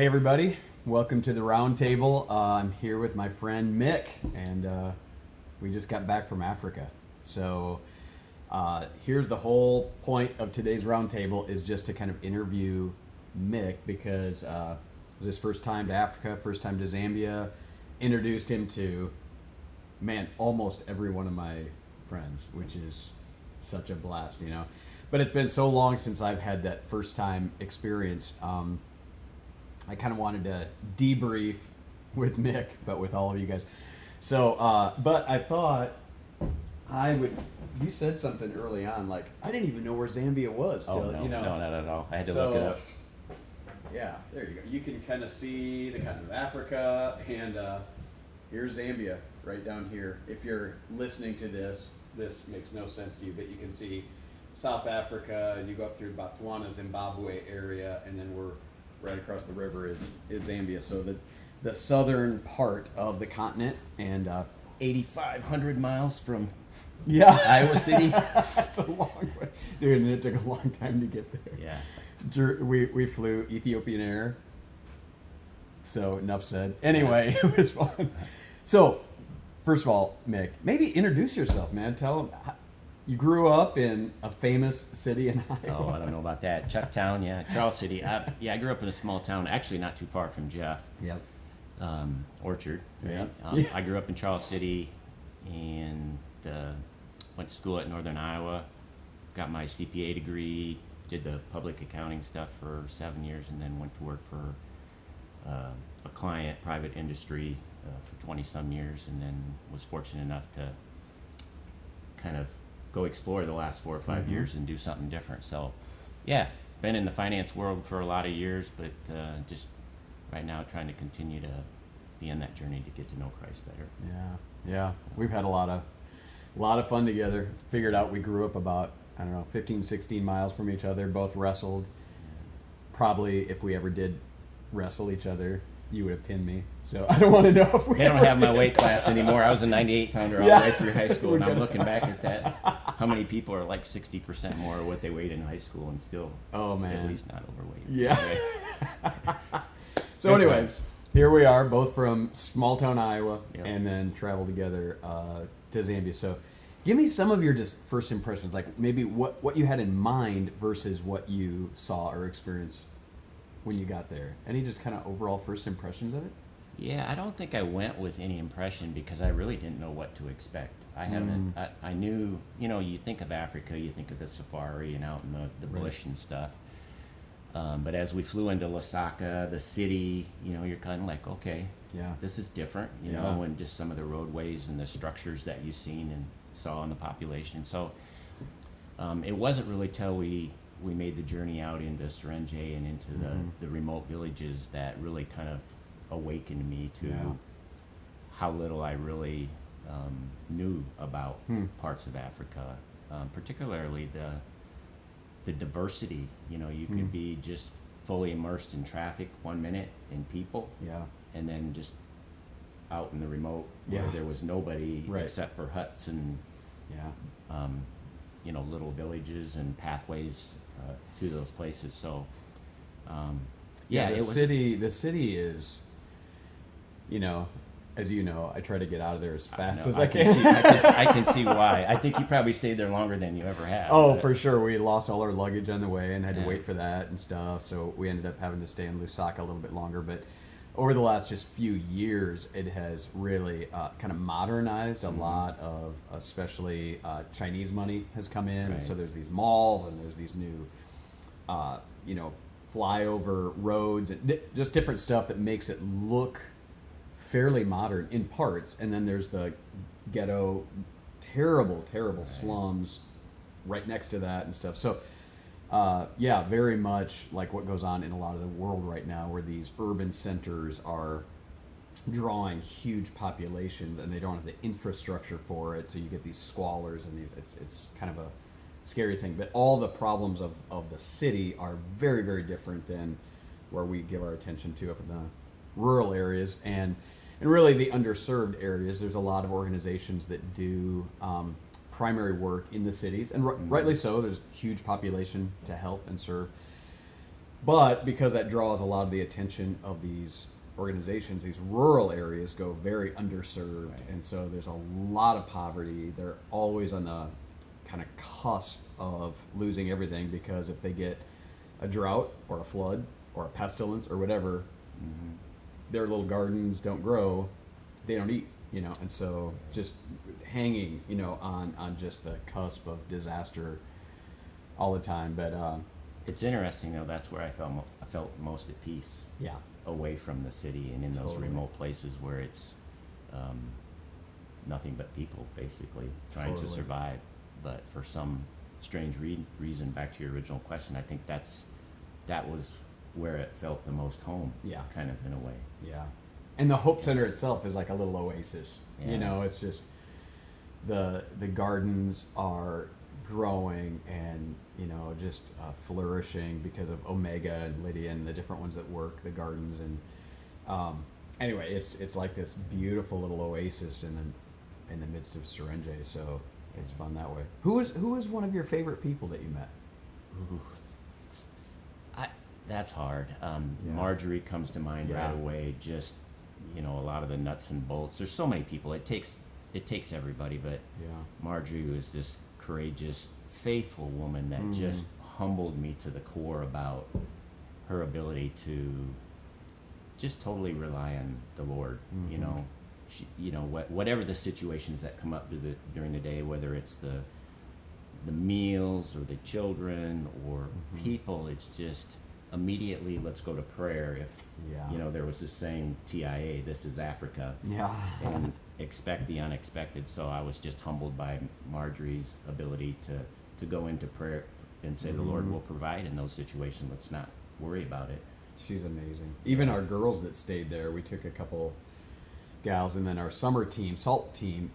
Hey, everybody. Welcome to the roundtable. Uh, I'm here with my friend Mick, and uh, we just got back from Africa. So, uh, here's the whole point of today's roundtable is just to kind of interview Mick because uh, it was his first time to Africa, first time to Zambia. Introduced him to, man, almost every one of my friends, which is such a blast, you know. But it's been so long since I've had that first time experience. Um, I kind of wanted to debrief with Mick, but with all of you guys. So, uh, but I thought I would. You said something early on, like I didn't even know where Zambia was. Oh no, you know. no, not at all. I had to So- look it up. Yeah, there you go. You can kind of see the continent of Africa, and uh, here's Zambia right down here. If you're listening to this, this makes no sense to you, but you can see South Africa, and you go up through Botswana, Zimbabwe area, and then we're right across the river is is Zambia. So the the southern part of the continent, and uh, 8,500 miles from yeah, Iowa City. that's a long way, dude, and it took a long time to get there. yeah. Jer- we we flew Ethiopian Air. So enough said. Anyway, it was fun. So, first of all, Mick, maybe introduce yourself, man. Tell them you grew up in a famous city in Iowa. Oh, I don't know about that. Chucktown, yeah. Charles City. I, yeah, I grew up in a small town, actually not too far from Jeff, Yep. um, Orchard. Right? Yeah. Um, Yeah. I grew up in Charles City and uh, went to school at Northern Iowa. Got my CPA degree. Did the public accounting stuff for seven years, and then went to work for uh, a client, private industry, uh, for 20 some years, and then was fortunate enough to kind of go explore the last four or 5 Mhm. years and do something different. So, yeah, been in the finance world for a lot of years, but uh, just right now trying to continue to be on that journey to get to know Christ better. Yeah. Yeah. We've had a lot of a lot of fun together. Figured out we grew up about I don't know 15 16 miles from each other, both wrestled. Probably if we ever did wrestle each other, you would have pinned me. So I don't want to know if we They don't have my weight class anymore. I was a 98 pounder all Yeah. the way through high school, and I'm looking back at that. How many people are like 60% more of what they weighed in high school and still Oh man. at least not overweight? Yeah. Right? So Good anyway, times. here we are, both from small town Iowa, Yep. and then travel together uh, to Zambia. So, give me some of your just first impressions, like maybe what what you had in mind versus what you saw or experienced when you got there. Any just kind of overall first impressions of it? Yeah, I don't think I went with any impression because I really didn't know what to expect. I haven't. Mm. I, I knew, you know, you think of Africa, you think of the safari and out in the, the Right. bush and stuff. Um, but as we flew into Lusaka, the city, you know, you're kind of like, okay, Yeah. this is different, you Yeah. know, and just some of the roadways and the structures that you've seen and saw in the population. So um, it wasn't really till we we made the journey out into Serenje and into Mhm. the, the remote villages that really kind of awakened me to Yeah. how little I really um, knew about Hmm. parts of Africa, um, particularly the the diversity. You know, you Hmm. could be just fully immersed in traffic one minute in people, Yeah. and then just out in the remote where Yeah. there was nobody Right. except for huts and Yeah. um, you know little villages and pathways uh, to those places. So um, yeah, the it was city. The city is, you know, as you know, I try to get out of there as fast know, as I, can. can. see, I can. I can see why. I think you probably stayed there longer than you ever have. Oh, but- for sure. We lost all our luggage on the way and had to wait for that and stuff. So we ended up having to stay in Lusaka a little bit longer. But over the last just few years, it has really uh, kind of modernized a Mhm. lot of, especially uh, Chinese money has come in. Right. So there's these malls and there's these new, uh, you know, flyover roads and di- just different stuff that makes it look fairly modern in parts. And then there's the ghetto, terrible, terrible Right. slums right next to that and stuff. So, uh, yeah, very much like what goes on in a lot of the world right now, where these urban centers are drawing huge populations and they don't have the infrastructure for it. So you get these squalors and these. It's it's kind of a scary thing. But all the problems of of the city are very very different than where we give our attention to up in the rural areas and and really the underserved areas. There's a lot of organizations that do um, primary work in the cities, and ri- rightly so. There's huge population to help and serve. but because that draws a lot of the attention of these organizations, these rural areas go very underserved, Right. and so there's a lot of poverty. They're always on the kind of cusp of losing everything because if they get a drought or a flood or a pestilence or whatever, hmm their little gardens don't grow, they don't eat, you know, and so just hanging, you know, on on just the cusp of disaster all the time. But uh, It's interesting though. That's where I felt mo- I felt most at peace, yeah, away from the city and in those remote places where it's um, nothing but people basically trying Totally. to survive. But for some strange re- reason, back to your original question, I think that's that was where it felt the most home. Yeah. kind of in a way. yeah. And the Hope Center itself is like a little oasis. Yeah. You know, it's just the the gardens are growing and you know just uh, flourishing because of Omega and Lydia and the different ones that work the gardens and um, anyway, it's it's like this beautiful little oasis in the in the midst of Serenje. So it's fun that way. Who is who is one of your favorite people that you met? Ooh. That's hard. Um, Yeah. Marjorie comes to mind Yeah. right away. Just you know, a lot of the nuts and bolts. There's so many people. It takes it takes everybody, but Yeah. Marjorie was this courageous, faithful woman that Mm. just humbled me to the core about her ability to just totally rely on the Lord. You Mhm. know, she, you know, what, whatever the situations that come up to the, during the day, whether it's the the meals or the children or Mhm. people, it's just immediately let's go to prayer. If Yeah. you know, there was this saying TIA, this is Africa Yeah. and expect the unexpected. So I was just humbled by Marjorie's ability to, to go into prayer and say, The Lord Mhm. will provide in those situations. Let's not worry about it. She's amazing. Even our girls that stayed there, we took a couple gals, and then our summer team, salt team,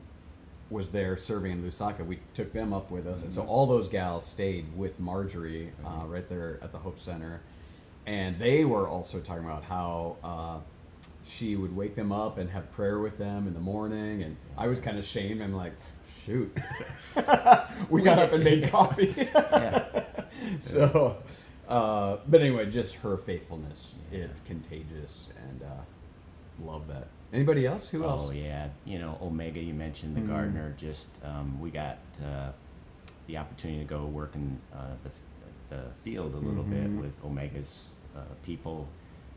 was there serving in Lusaka. We took them up with us, and so Mhm. all those gals stayed with Marjorie uh, Mhm. right there at the Hope Center, and they were also talking about how. Uh, she would wake them up and have prayer with them in the morning, and I was kind of shamed. I'm like, shoot, we got up and made coffee. Yeah. so, uh, but anyway, just her faithfulness. Yeah. It's contagious, and uh, love that. Anybody else? Who else? Oh yeah, you know Omega. You mentioned the Mm. gardener. Just um, we got uh, the opportunity to go work in uh, the the field a little Mhm. bit with Omega's people,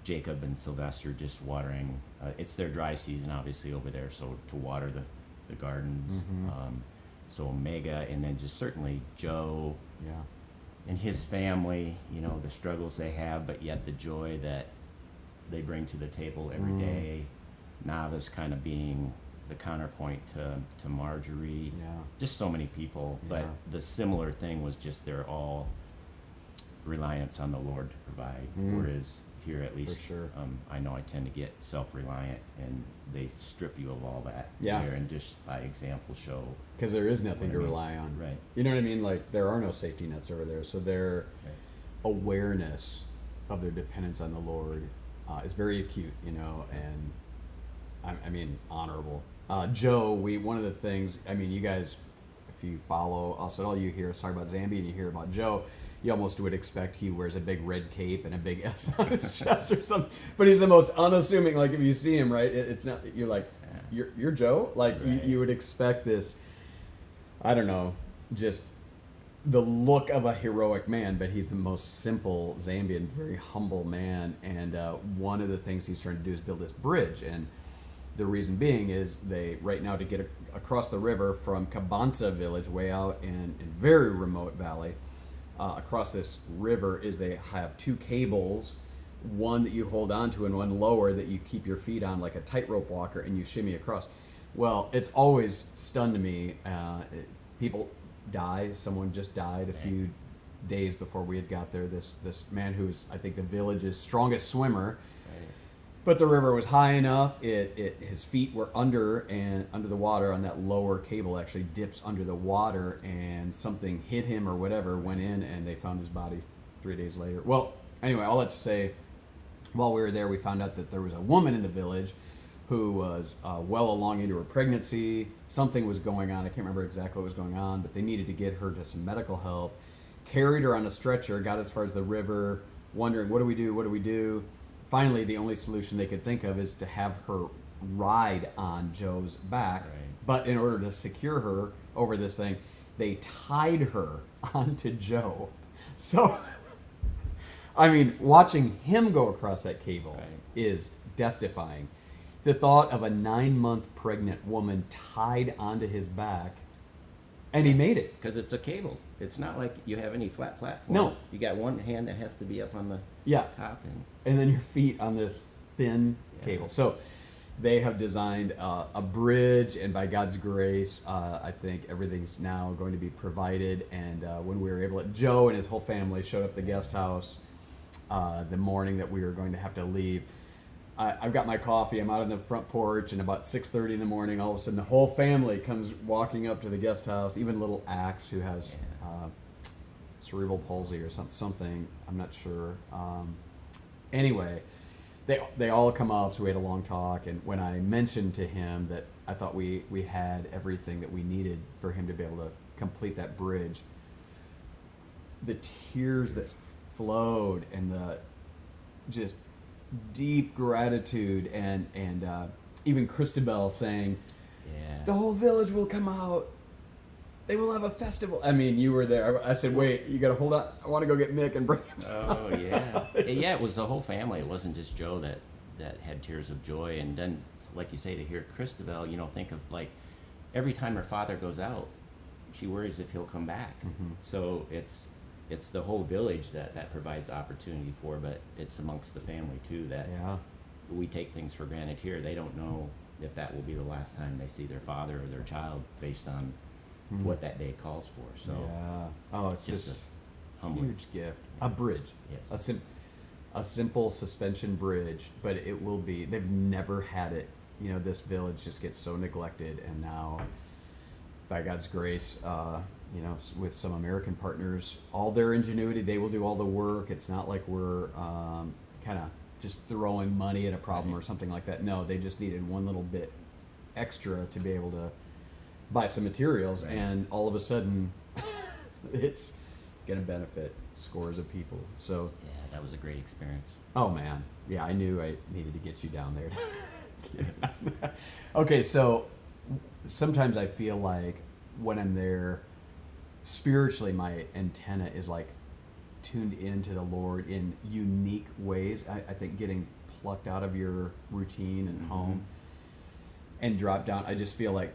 Jacob and Sylvester, just watering. Uh, it's their dry season, obviously over there, so to water the the gardens. Mhm. Um, so Omega, and then just certainly Joe Yeah. and his family. You know the struggles they have, but yet the joy that they bring to the table every Mm. day. Nava's kind of being the counterpoint to, to Marjorie. Yeah. Just so many people. But the similar thing was just they're all reliance on the Lord to provide. Mm. Whereas here, at least, sure. um, I know I tend to get self reliant and they strip you of all that Yeah. there and just by example show. Because there is nothing to rely on. Right. You know what I mean? Like there are no safety nets over there, so their Right. awareness of their dependence on the Lord uh, is very acute. You know, and I, I mean honorable. Uh, Joe, we one of the things. I mean, you guys, if you follow us at all, you hear us talk about Zambia and you hear about Joe. You almost would expect he wears a big red cape and a big S on his chest or something. But he's the most unassuming. Like if you see him, right? It, it's not. You're like, you're, you're Joe. Like you, Right. you would expect this. I don't know, just the look of a heroic man, but he's the most simple Zambian, very humble man. And uh, one of the things he's trying to do is build this bridge. And the reason being is they right now to get a, across the river from Kabansa village, way out in a very remote valley, uh, across this river is they have two cables. One that you hold on to and one lower that you keep your feet on like a tightrope walker and you shimmy across. Well, it's always stunned me. Uh, it- people die. Someone just died a few days before we had got there. This this man who's I think the village's strongest swimmer. But the river was high enough. It, it his feet were under and under the water on that lower cable actually dips under the water and something hit him or whatever went in and they found his body three days later. Well, anyway, all that to say, while we were there, we found out that there was a woman in the village who was uh, well along into her pregnancy. Something was going on. I can't remember exactly what was going on, but they needed to get her to some medical help. Carried her on a stretcher, got as far as the river, wondering what do we do? What do we do? Finally, the only solution they could think of is to have her ride on Joe's back. Right. But in order to secure her over this thing, they tied her onto Joe. So, I mean, watching him go across that cable Right. is death defying. The thought of a nine month pregnant woman tied onto his back, and he made it. Because it's a cable. It's not like you have any flat platform. No. You got one hand that has to be up on the Yeah. top and and then your feet on this thin Yeah. cable. So they have designed uh, a bridge, and by God's grace, uh, I think everything's now going to be provided. And uh, when we were able, to, Joe and his whole family showed up at the guest house uh, the morning that we were going to have to leave. I, I've got my coffee. I'm out on the front porch, and about 6:30 in the morning, all of a sudden, the whole family comes walking up to the guest house. Even little Axe, who has Yeah. uh, cerebral palsy or some, something. I'm not sure. Um, anyway, they they all come up, so we had a long talk. And when I mentioned to him that I thought we we had everything that we needed for him to be able to complete that bridge, the tears that flowed and the just deep gratitude and and uh, even Christabel saying yeah. the whole village will come out. They will have a festival. I mean, you were there. I said, "Wait, you got to hold on. I want to go get Mick and bring him." Oh yeah, yeah. It was the whole family. It wasn't just Joe that that had tears of joy. And then, like you say, to hear Christabel, you know, think of like every time her father goes out, she worries if he'll come back. Mhm. So it's it's the whole village that that provides opportunity for, but it's amongst the family too that Yeah. we take things for granted here. They don't know if that will be the last time they see their father or their child based on Mhm. what that day calls for. So yeah. Oh, it's just, just, a humbling. huge gift. A bridge. Yes. A sim- a simple suspension bridge, but it will be. They've never had it. You know, this village just gets so neglected, and now, by God's grace, uh, you know, with some American partners, all their ingenuity, they will do all the work. It's not like we're um, kind of just throwing money at a problem or something like that. No, they just needed one little bit extra to be able to buy some materials, Right. and all of a sudden, it's going to benefit scores of people. So, Yeah, that was a great experience. oh man, yeah, I knew I needed to get you down there. okay, so sometimes I feel like when I'm there, spiritually, my antenna is like tuned into the Lord in unique ways. I, I think getting plucked out of your routine and Mhm. home and drop down, I just feel like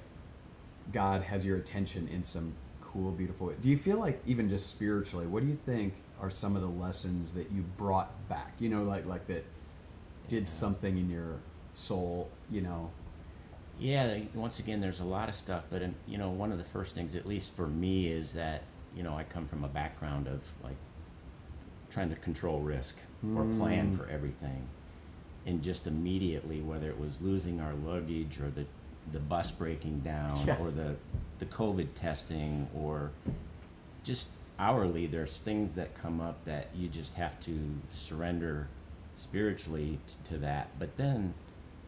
God has your attention in some cool, beautiful way. Do you feel like even just spiritually, what do you think are some of the lessons that you brought back? You know, like like that did Yeah. something in your soul, you know. Yeah, once again, there's a lot of stuff, but um, you know, one of the first things, at least for me, is that you know I come from a background of like trying to control risk or plan Mm. for everything, and just immediately, whether it was losing our luggage or the the bus breaking down Yeah. or the the COVID testing or just hourly, there's things that come up that you just have to surrender spiritually t- to that. But then,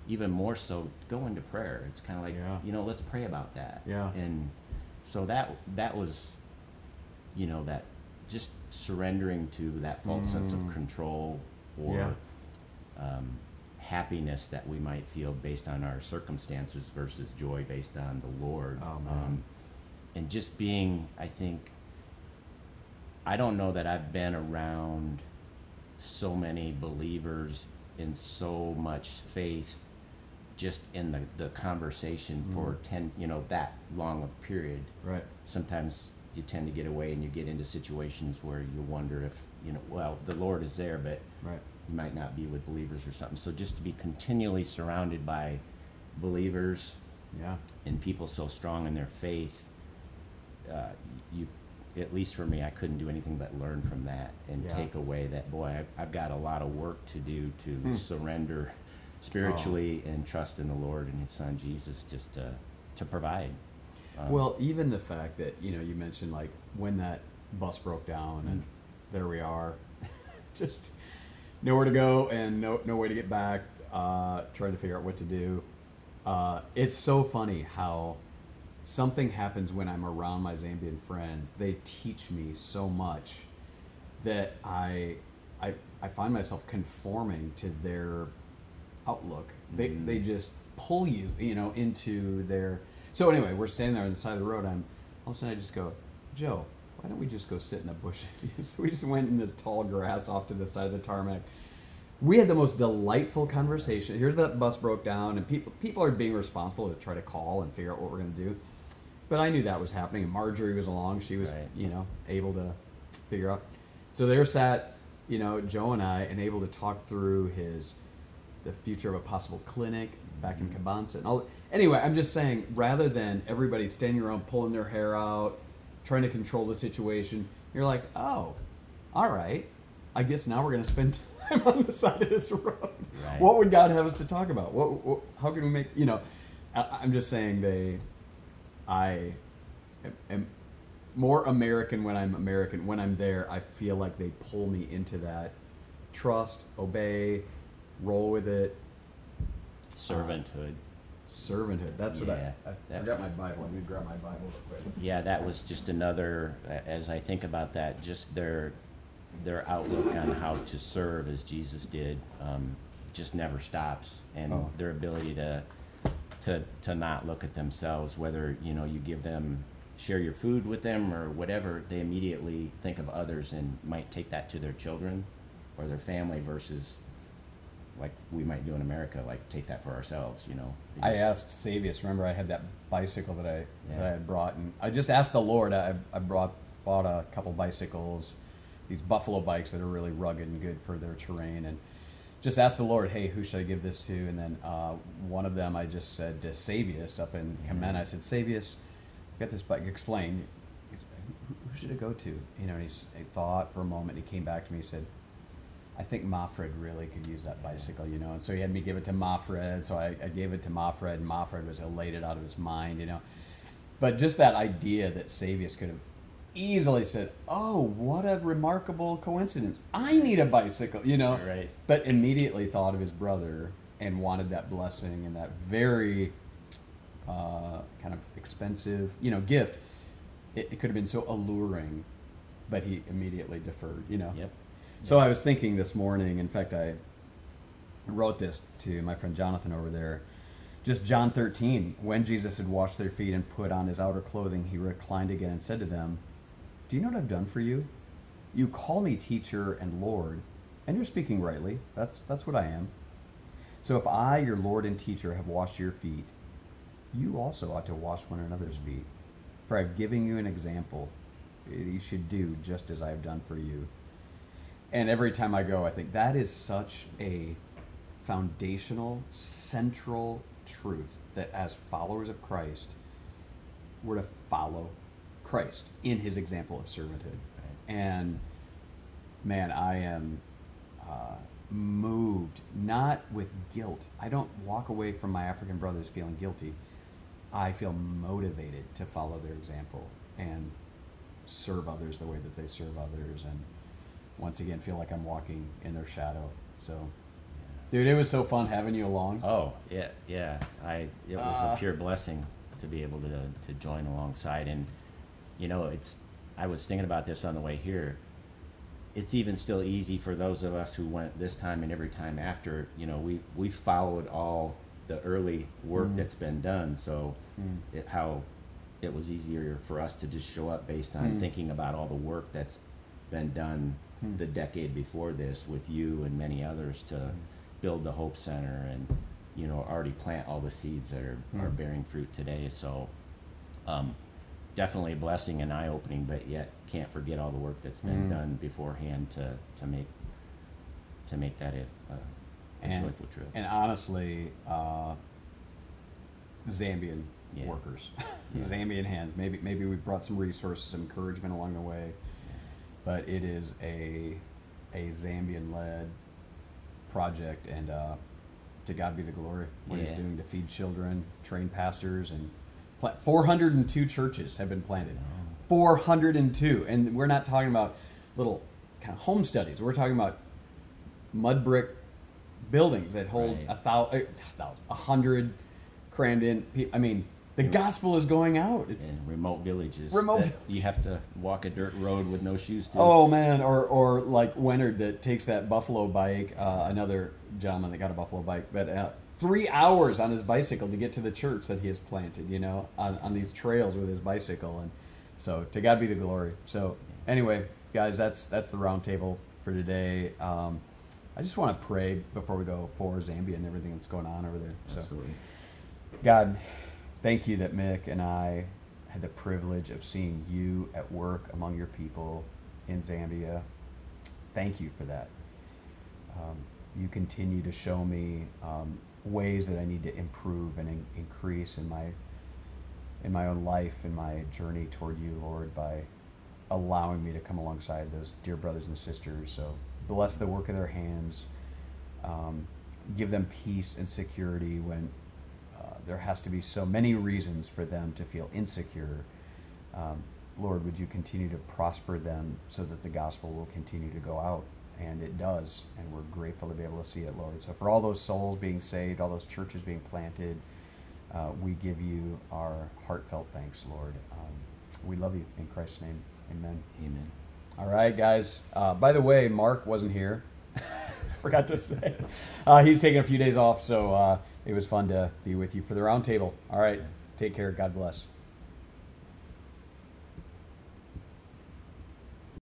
even more so, go into prayer. It's kind of like Yeah. you know, let's pray about that. Yeah. And so that that was, you know, that just surrendering to that false sense of Mm. control or Yeah. um, happiness that we might feel based on our circumstances versus joy based on the Lord. Oh, man. Um, and just being, I think, I don't know that I've been around so many believers in so much faith just in the, the conversation for Mm. 10, you know, that long of period. Right. Sometimes you tend to get away and you get into situations where you wonder if, you know, well, the Lord is there, but Right. you might not be with believers or something. So just to be continually surrounded by believers Yeah. and people so strong in their faith, uh, you, at least for me, I couldn't do anything but learn from that and Yeah. take away that boy, I've, I've got a lot of work to do to Hmm. surrender spiritually and trust in the Lord and His Son Jesus, just to to provide. Um, Well, even the fact that you know you mentioned like when that bus broke down and there we are, just nowhere to go and no no way to get back. Uh, trying to figure out what to do. Uh, it's so funny how something happens when I'm around my Zambian friends. They teach me so much that I I, I find myself conforming to their outlook. They, Mm. they just pull you, you know, into their. So anyway, we're standing there on the side of the road. I'm all of a sudden I just go, Joe, why don't we just go sit in the bushes? so we just went in this tall grass off to the side of the tarmac. We had the most delightful conversation. Here's that bus broke down, and people people are being responsible to try to call and figure out what we're going to do. But I knew that was happening. And Marjorie was along; she was, Right. you know, able to figure out. So there sat, you know, Joe and I, and able to talk through his the future of a possible clinic back in Cabanza and all. Anyway, I'm just saying, rather than everybody standing around pulling their hair out, trying to control the situation, you're like, oh, all right. I guess now we're going to spend time on the side of this road. Right. What would God have us to talk about? What, what how can we make, you know, I, I'm just saying they, I am, am more American when I'm American. When I'm there, I feel like they pull me into that trust, obey, roll with it, Servanthood. servanthood. That's what Yeah, I, I that- forgot my Bible. Let me grab my Bible real quick. Yeah, that was just another, a- as I think about that, just their, their outlook on how to serve as Jesus did, um, just never stops. And Oh. their ability to, to, to not look at themselves, whether, you know, you give them, share your food with them or whatever, they immediately think of others and might take that to their children or their family versus like we might do in America, like take that for ourselves, you know. They I asked Savius. Remember, I had that bicycle that I that I had brought, and I just asked the Lord. I, I brought bought a couple bicycles, these Buffalo bikes that are really rugged and good for their terrain, and just asked the Lord, "Hey, who should I give this to?" And then uh, one of them, I just said to Savius up in Camena. I said, "Savius, I got this bike. Explain." Said, who, who should it go to? You know, and he's, he thought for a moment. And he came back to me. He said, I think Moffred really could use that bicycle, you know. And so he had me give it to Moffred. So I, I gave it to Moffred, and Moffred was elated out of his mind, you know. But just that idea that Savius could have easily said, "Oh, what a remarkable coincidence! I need a bicycle," you know. Right. But immediately thought of his brother and wanted that blessing and that very uh, kind of expensive, you know, gift. It, it could have been so alluring, but he immediately deferred, you know. Yep. So I was thinking this morning. In fact, I wrote this to my friend Jonathan over there. Just John 13. When Jesus had washed their feet and put on his outer clothing, he reclined again and said to them, Do you know what I've done for you? You call me teacher and Lord, and you're speaking rightly. That's, that's what I am. So if I, your Lord and teacher, have washed your feet, you also ought to wash one another's feet. For I've given you an example. You should do just as I have done for you. And every time I go, I think that is such a foundational, central truth that as followers of Christ, we're to follow Christ in his example of servanthood. And man, I am uh, moved, not with guilt. I don't walk away from my African brothers feeling guilty. I feel motivated to follow their example and serve others the way that they serve others. And once again, feel like I'm walking in their shadow. So, dude, it was so fun having you along. Oh yeah, yeah. I it was Uh, a pure blessing to be able to to join alongside, and you know, it's. I was thinking about this on the way here. It's even still easy for those of us who went this time and every time after. You know, we we followed all the early work Mm. that's been done, so Mm. it, how it was easier for us to just show up based on Mm. thinking about all the work that's been done Mm. the decade before this with you and many others to Mm. build the Hope Center and you know already plant all the seeds that are, are Mm. bearing fruit today. So um, definitely a blessing and eye opening, but yet can't forget all the work that's been Mm. done beforehand to, to make to make that a, a, a And- joyful trip. And honestly, uh, Zambian Yeah. workers, Yeah. Zambian hands. Maybe maybe we brought some resources, some encouragement along the way, but it is a a Zambian led project, and uh, to God be the glory. What He's doing to feed children, train pastors, and pla- 402 churches have been planted. 402, and we're not talking about little kind of home studies. We're talking about mud brick buildings that hold Right. a thousand, a hundred crammed in. I mean, The gospel is going out. It's in remote villages. Remote that You have to walk a dirt road with no shoes to. Oh man, or or like Leonard that takes that buffalo bike. Uh, another gentleman that got a buffalo bike, but uh, three hours on his bicycle to get to the church that he has planted. You know, on, on these trails with his bicycle, and so to God be the glory. So anyway, guys, that's that's the roundtable for today. Um, I just want to pray before we go for Zambia and everything that's going on over there. So. Absolutely. God, thank you that Mick and I had the privilege of seeing you at work among your people in Zambia. Thank you for that. Um, you continue to show me um, ways that I need to improve and in- increase in my in my own life in my journey toward you, Lord, by allowing me to come alongside those dear brothers and sisters. So bless the work of their hands. Um, give them peace and security when there has to be so many reasons for them to feel insecure. Um, Lord, would you continue to prosper them so that the gospel will continue to go out? And it does, and we're grateful to be able to see it, Lord. So, for all those souls being saved, all those churches being planted, uh, we give you our heartfelt thanks, Lord. Um, we love you. In Christ's name, amen. Amen. All right, guys. Uh, by the way, Mark wasn't here. Forgot to say. Uh, he's taking a few days off, so uh, it was fun to be with you for the roundtable. All right. Take care. God bless.